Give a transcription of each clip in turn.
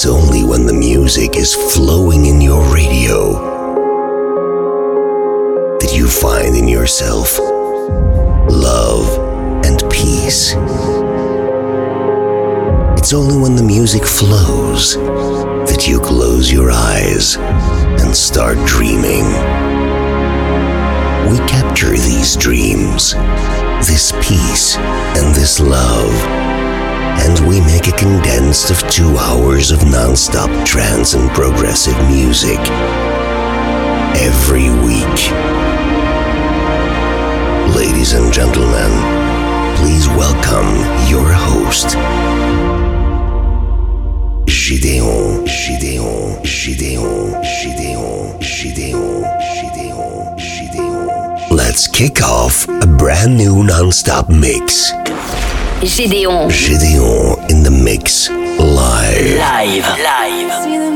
It's only when the music is flowing in your radio that you find in yourself love and peace. It's only when the music flows that you close your eyes and start dreaming. We capture these dreams, this peace, and this love, and we make a condensed of two hours of non-stop trance and progressive music every week. Ladies and gentlemen, please welcome your host, Gideon, Gideon, Gideon, Gideon, Gideon, Gideon, Gideon. Let's kick off a brand new non-stop mix. Gédéon. Gideon in the mix live. Live. Live.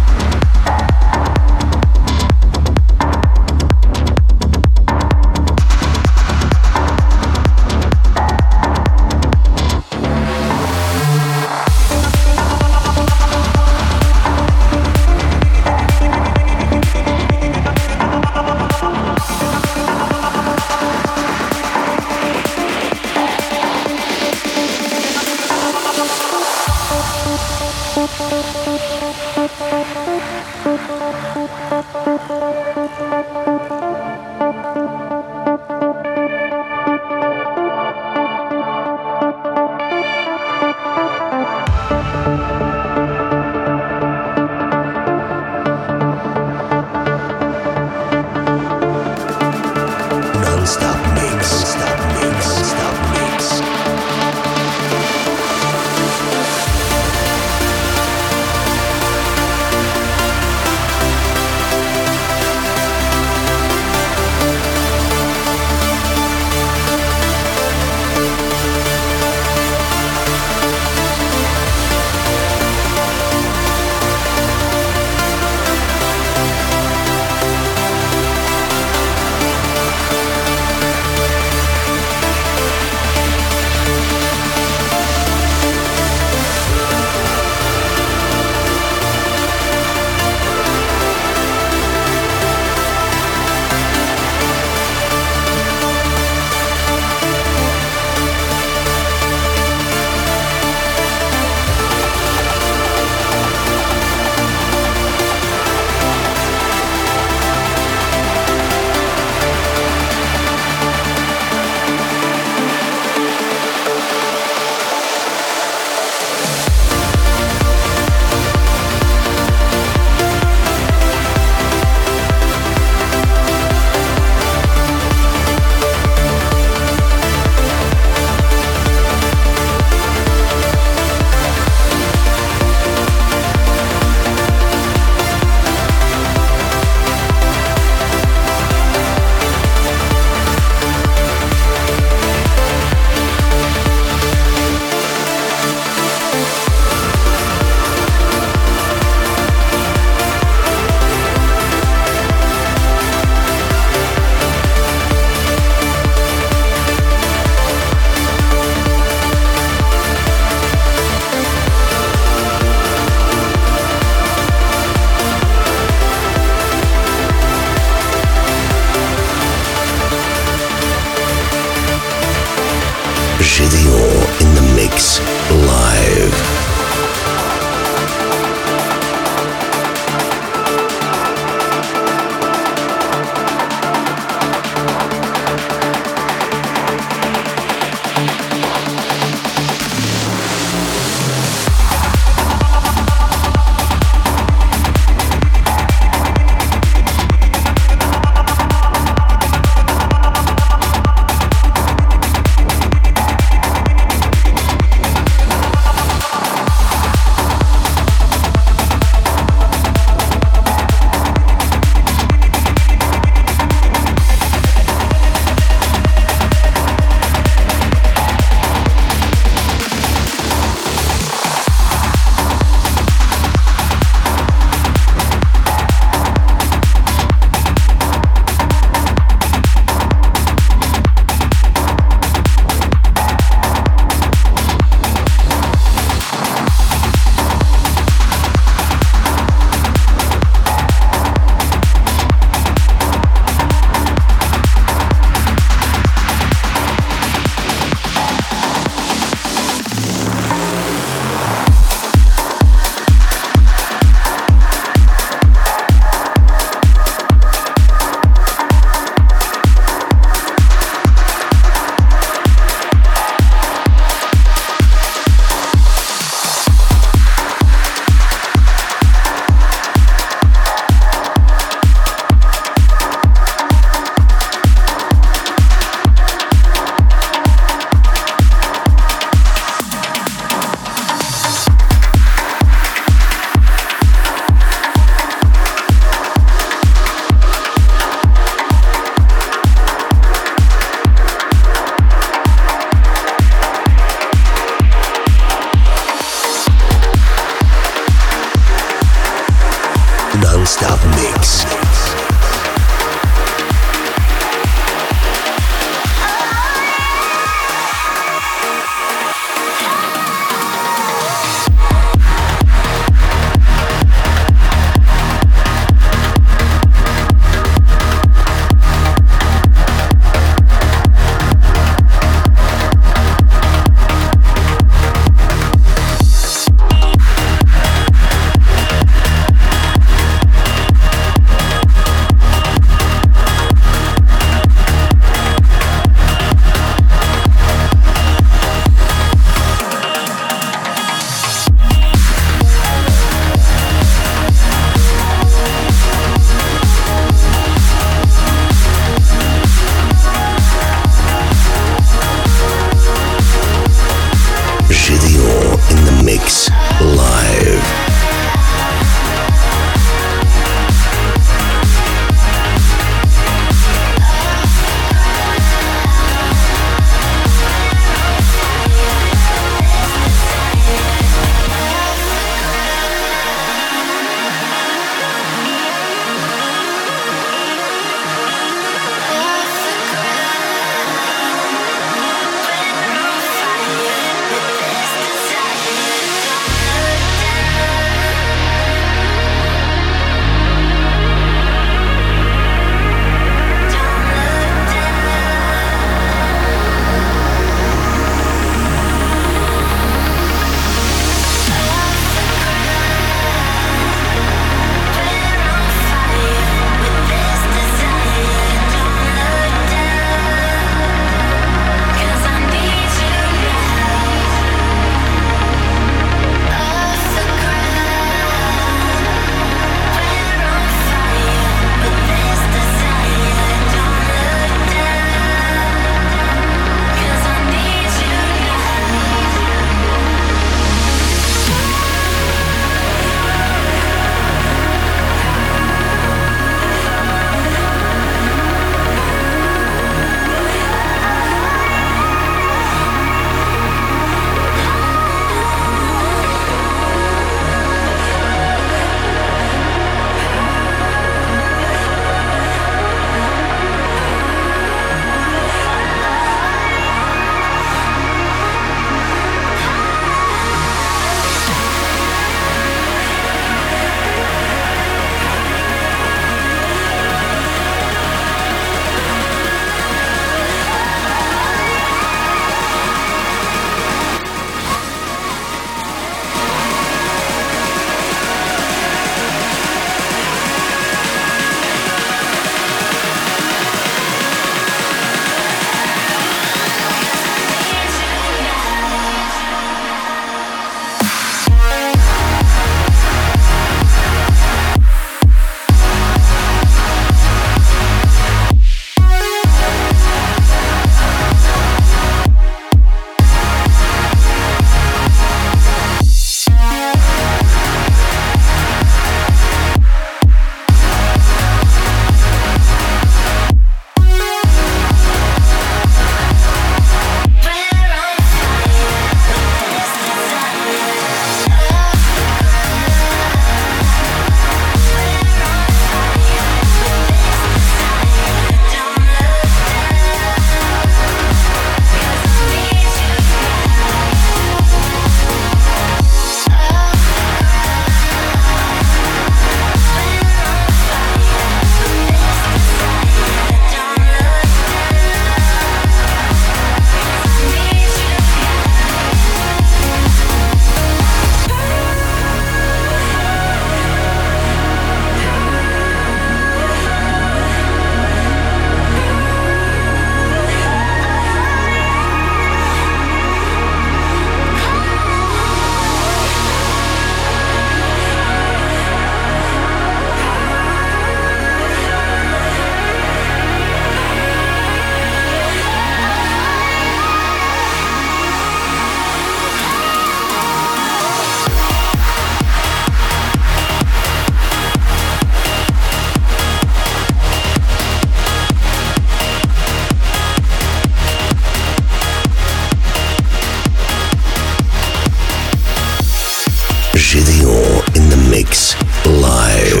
Live.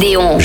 Gédéon.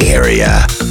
Area.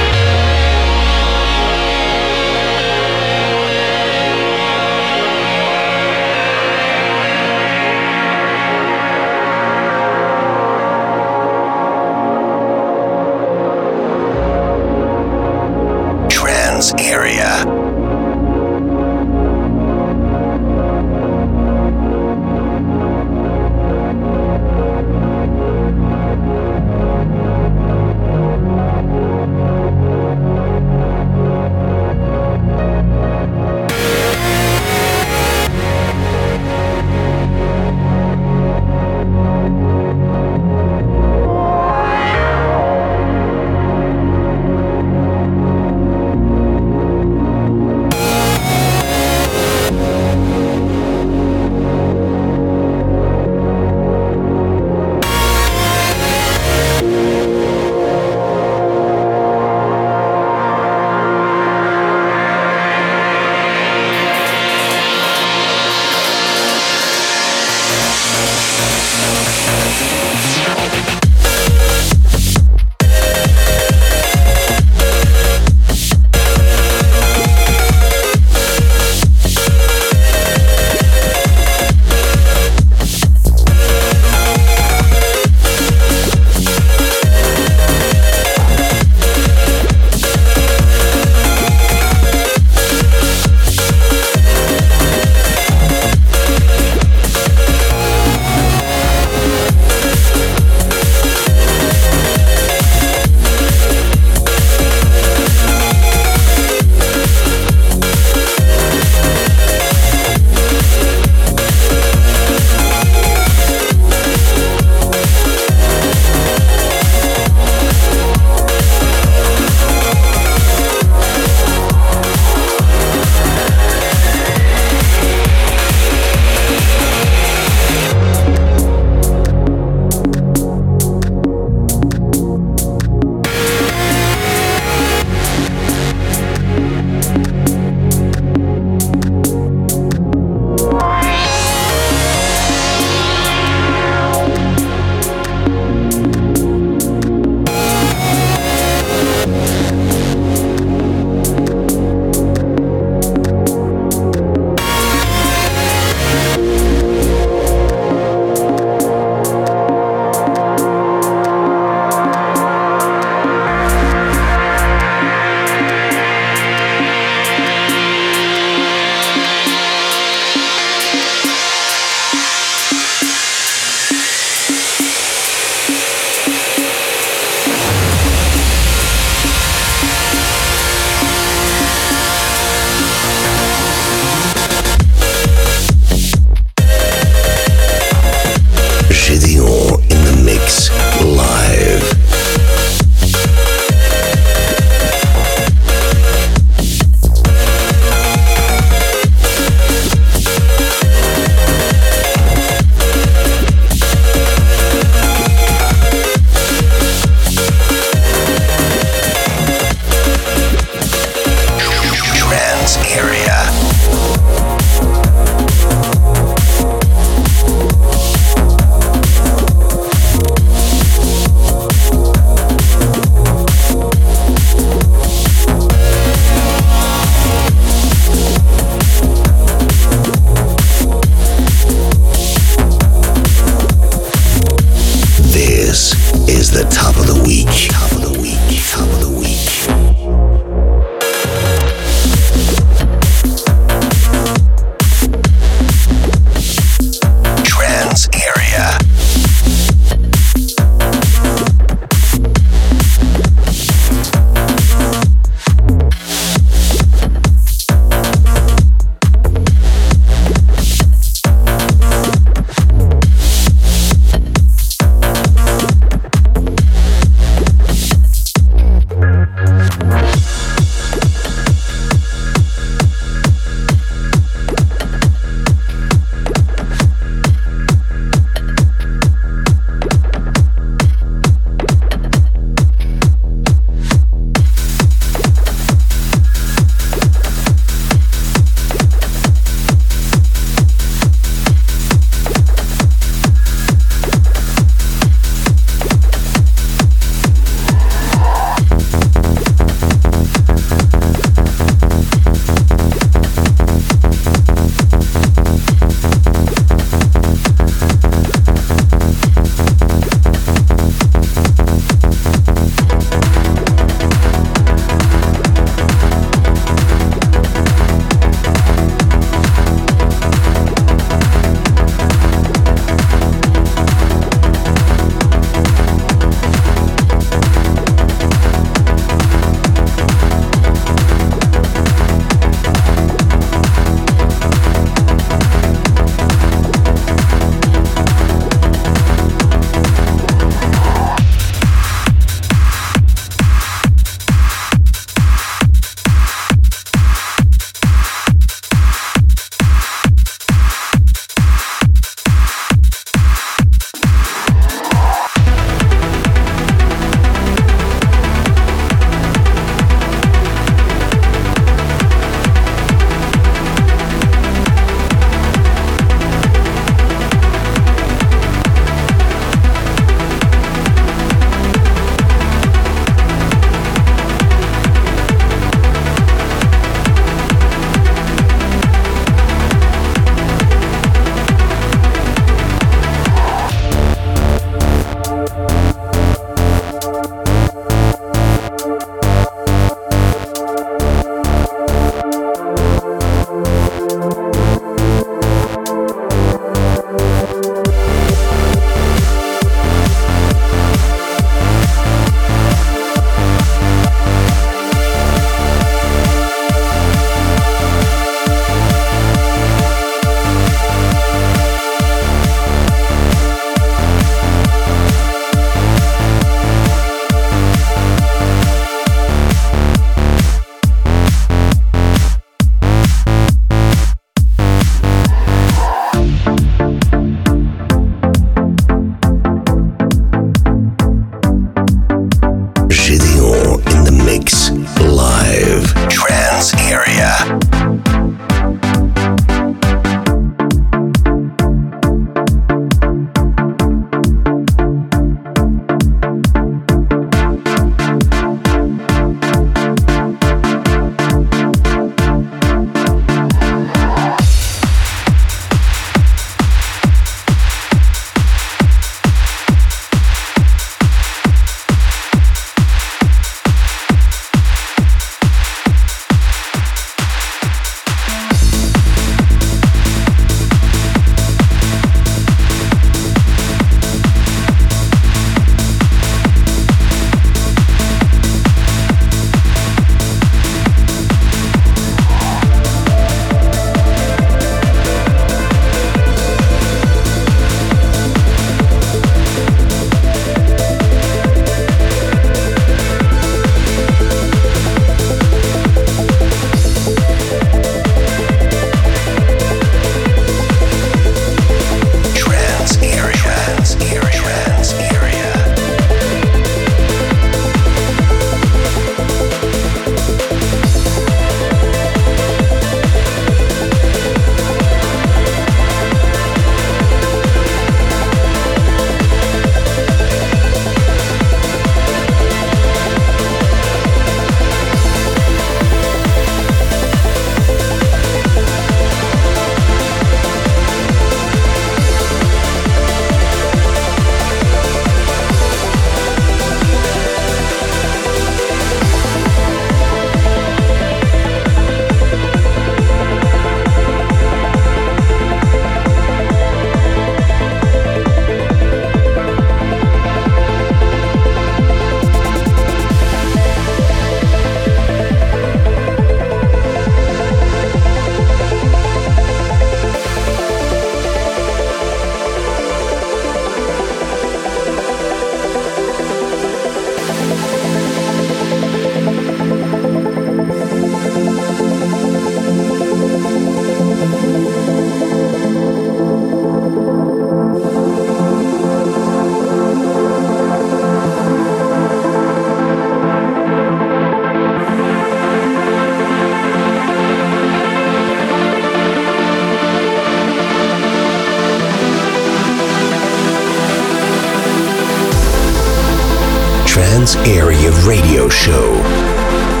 Trans Area Radio Show.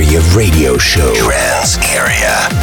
Area Radio Show. Trans Area.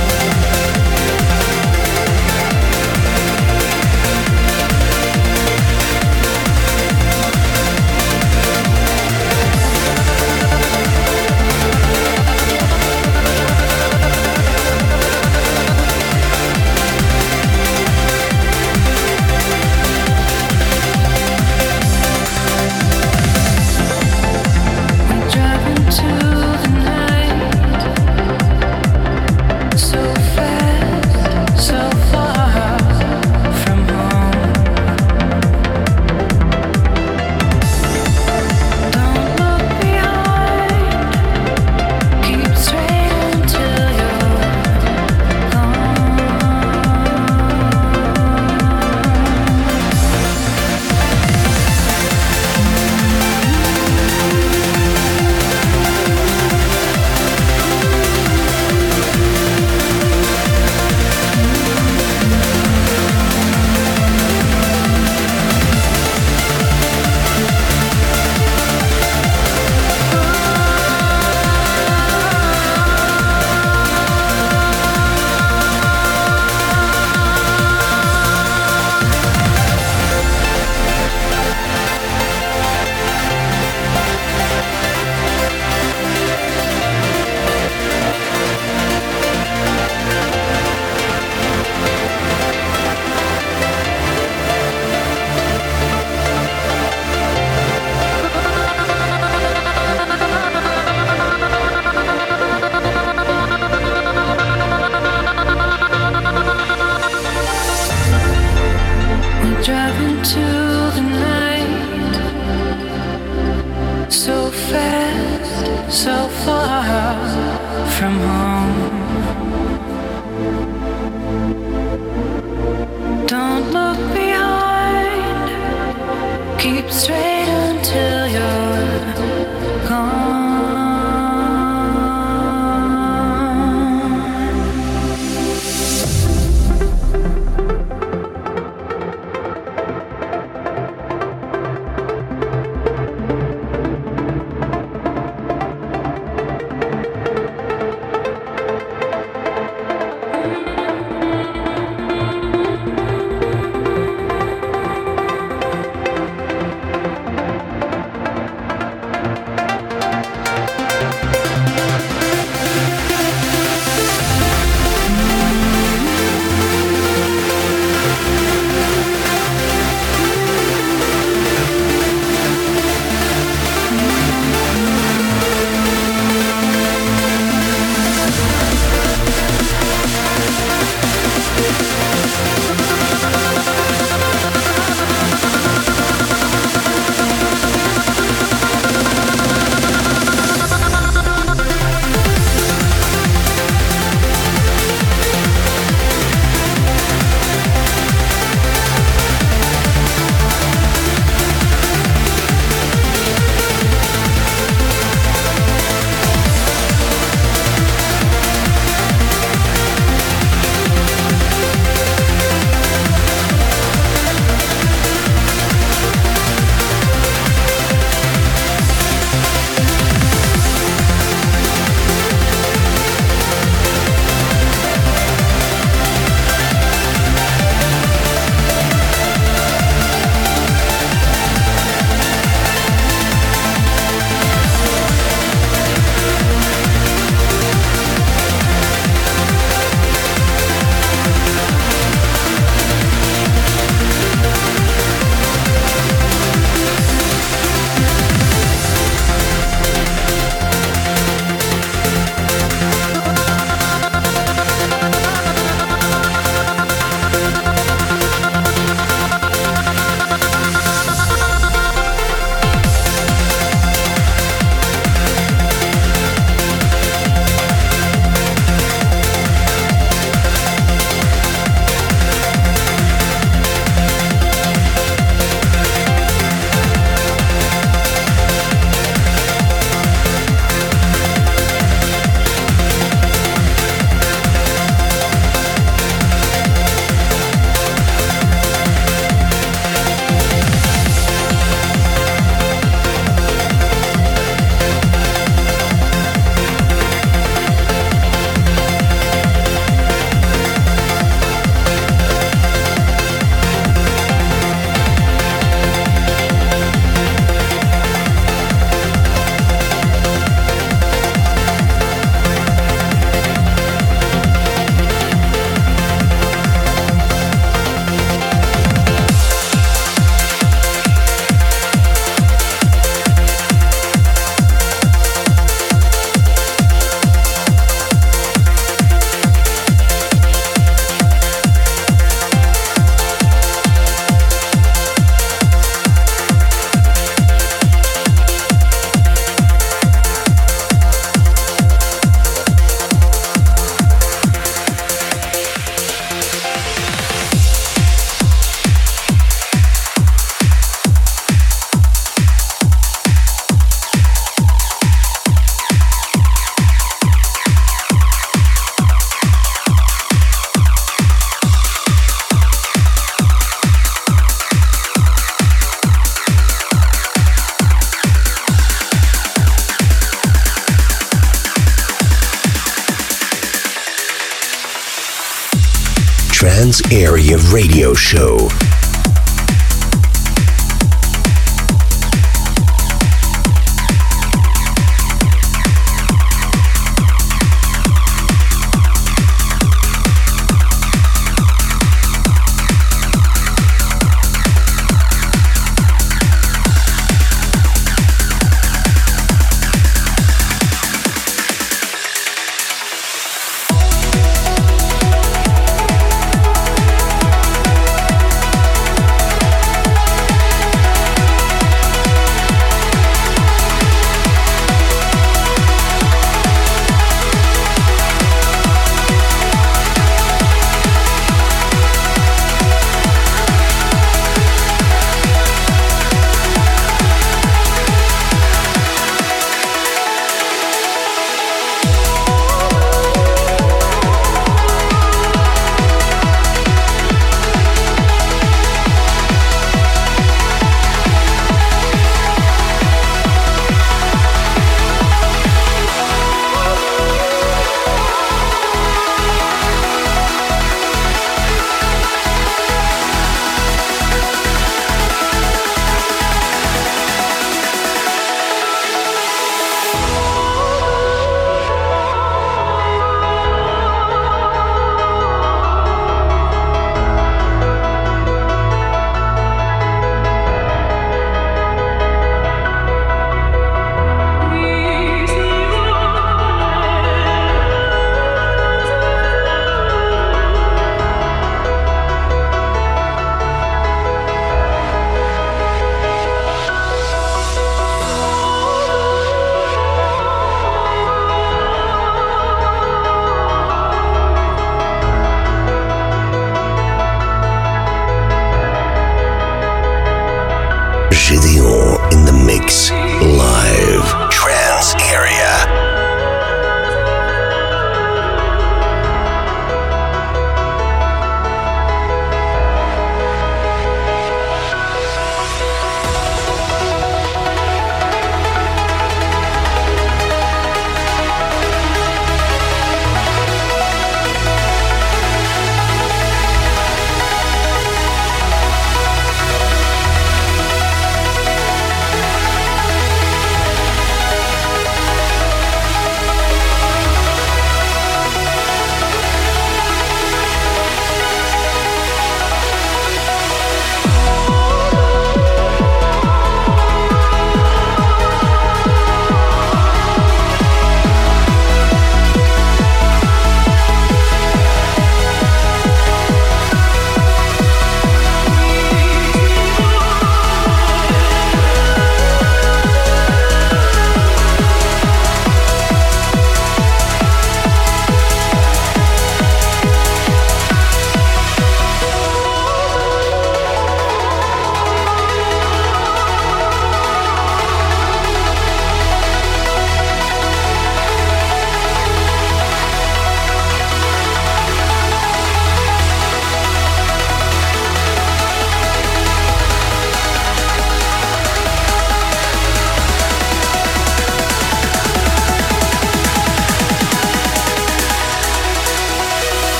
Radio Show.